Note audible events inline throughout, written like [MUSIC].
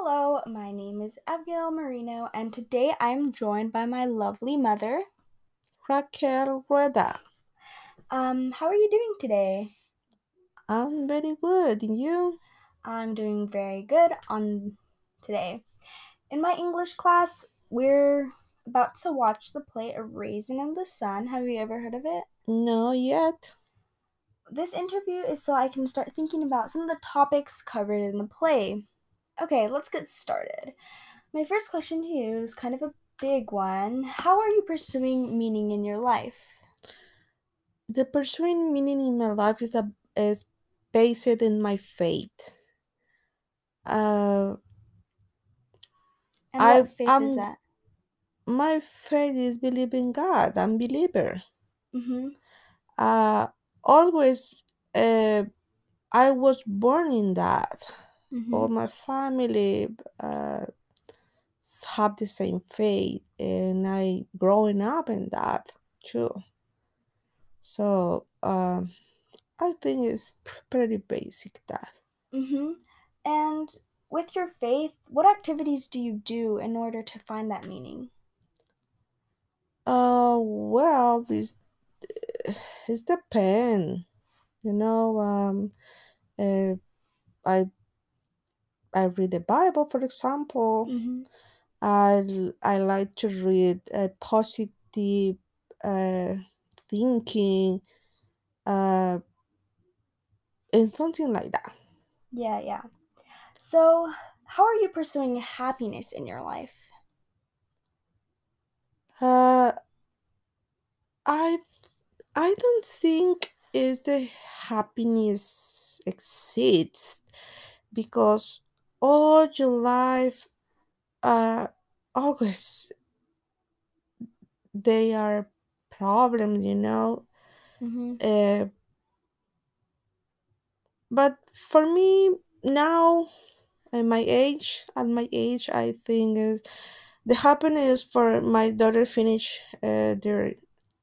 Hello, my name is Abigail Marino, and today I am joined by my lovely mother. Raquel Rueda. Um, how are you doing today? I'm very good. And you? I'm doing very good on today. In my English class, we're about to watch the play A Raisin in the Sun. Have you ever heard of it? No, yet. This interview is so I can start thinking about some of the topics covered in the play. Okay, let's get started. My first question to you is kind of a big one. How are you pursuing meaning in your life? The pursuing meaning in my life is a, is based in my faith. Uh, And I- what faith I'm- is that? my faith is believing God. I'm believer. Mm-hmm. Uh, always, uh, I was born in that. Mm-hmm. All my family uh, have the same faith, and I growing up in that too. So um, I think it's pr- pretty basic that. Mm-hmm. And with your faith, what activities do you do in order to find that meaning? Uh, well, it's it's [SIGHS] depend. You know, um, uh, I I read the Bible, for example. Mm-hmm. I I like to read uh, positive uh, thinking, uh, and something like that. Yeah, yeah. So, how are you pursuing happiness in your life? Uh, I I don't think is the happiness exists because all your life, uh, always they are problems, you know. Mm-hmm. Uh, but for me now, at my age, at my age, I think is the happiness for my daughter finish uh, their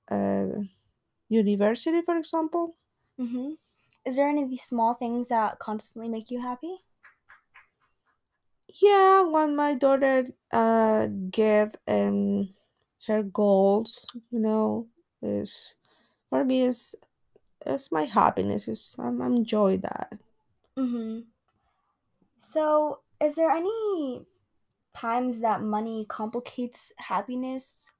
uh, university, for example. Mm-hmm. Is there any of these small things that constantly make you happy? Yeah, when my daughter uh get um her goals, you know, is for me is is my happiness. Is I'm, I'm enjoy that. Mm-hmm. So, is there any times that money complicates happiness?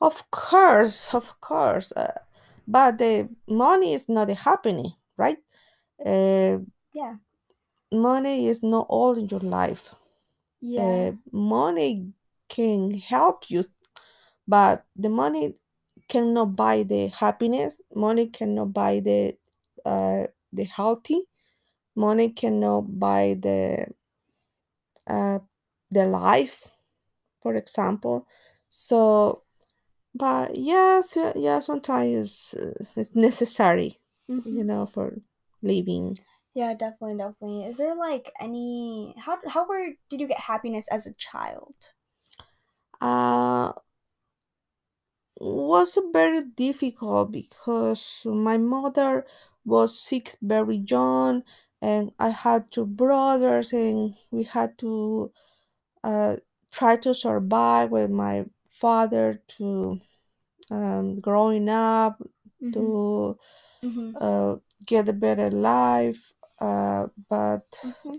Of course, of course. Uh, but the money is not the happening, right? Uh, Yeah. Money is not all in your life. Yeah. Uh, money can help you, but the money cannot buy the happiness. Money cannot buy the uh, the healthy. Money cannot buy the uh, the life, for example. So, but yes, yeah, sometimes it's, uh, it's necessary, Mhm. you know, for living. Yeah, definitely, definitely. Is there like any how how were did you get happiness as a child? Uh, was very difficult because my mother was sick very young and I had two brothers and we had to uh, try to survive with my father to um, growing up Mm-hmm. to Mm-hmm. uh, get a better life uh, but Mm-hmm.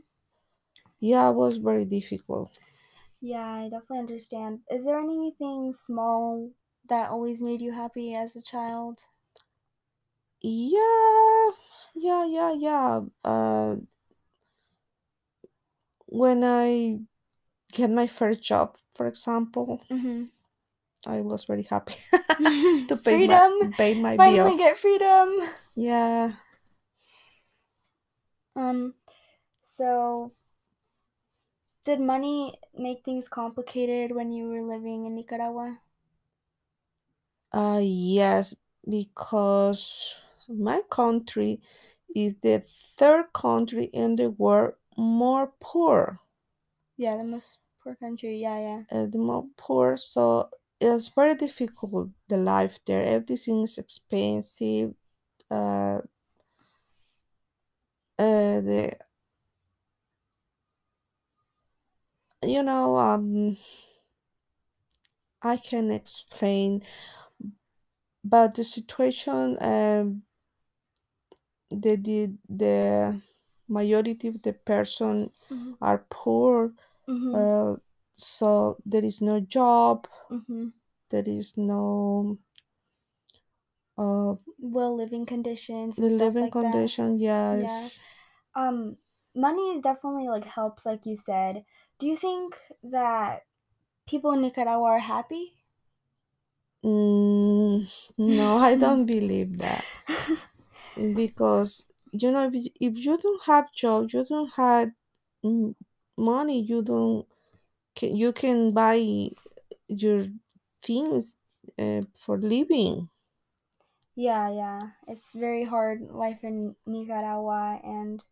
yeah it was very difficult Yeah, I definitely understand. Is there anything small that always made you happy as a child? yeah yeah yeah yeah uh, when I get my first job, for example, Mm-hmm. I was very happy [LAUGHS] [LAUGHS] to pay freedom. my pay my Finally bills. get freedom. Yeah. Um, so did money make things complicated when you were living in Nicaragua? Uh yes, because my country is the third country in the world more poor. Yeah, the most poor country. Yeah, yeah. Uh, the more poor, so it's very difficult the life there. Everything is expensive. Uh, uh the you know, um, I can explain, but the situation, um, the the the majority of the person Mm-hmm. are poor, Mm-hmm. uh, so there is no job, mm-hmm. there is no uh Well, living conditions and the stuff living like that. condition. Yes. Um, money is definitely like helps, like you said. Do you think that people in Nicaragua are happy? Mm, no, I [LAUGHS] don't believe that because you know if you, if you don't have job, you don't have mm, money, you don't can, you can buy your things uh, for living. Yeah, yeah. It's very hard life in Nicaragua, and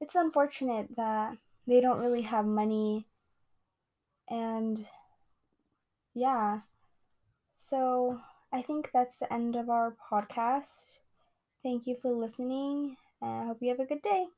it's unfortunate that they don't really have money. And yeah, so I think that's the end of our podcast. Thank you for listening, and I hope you have a good day.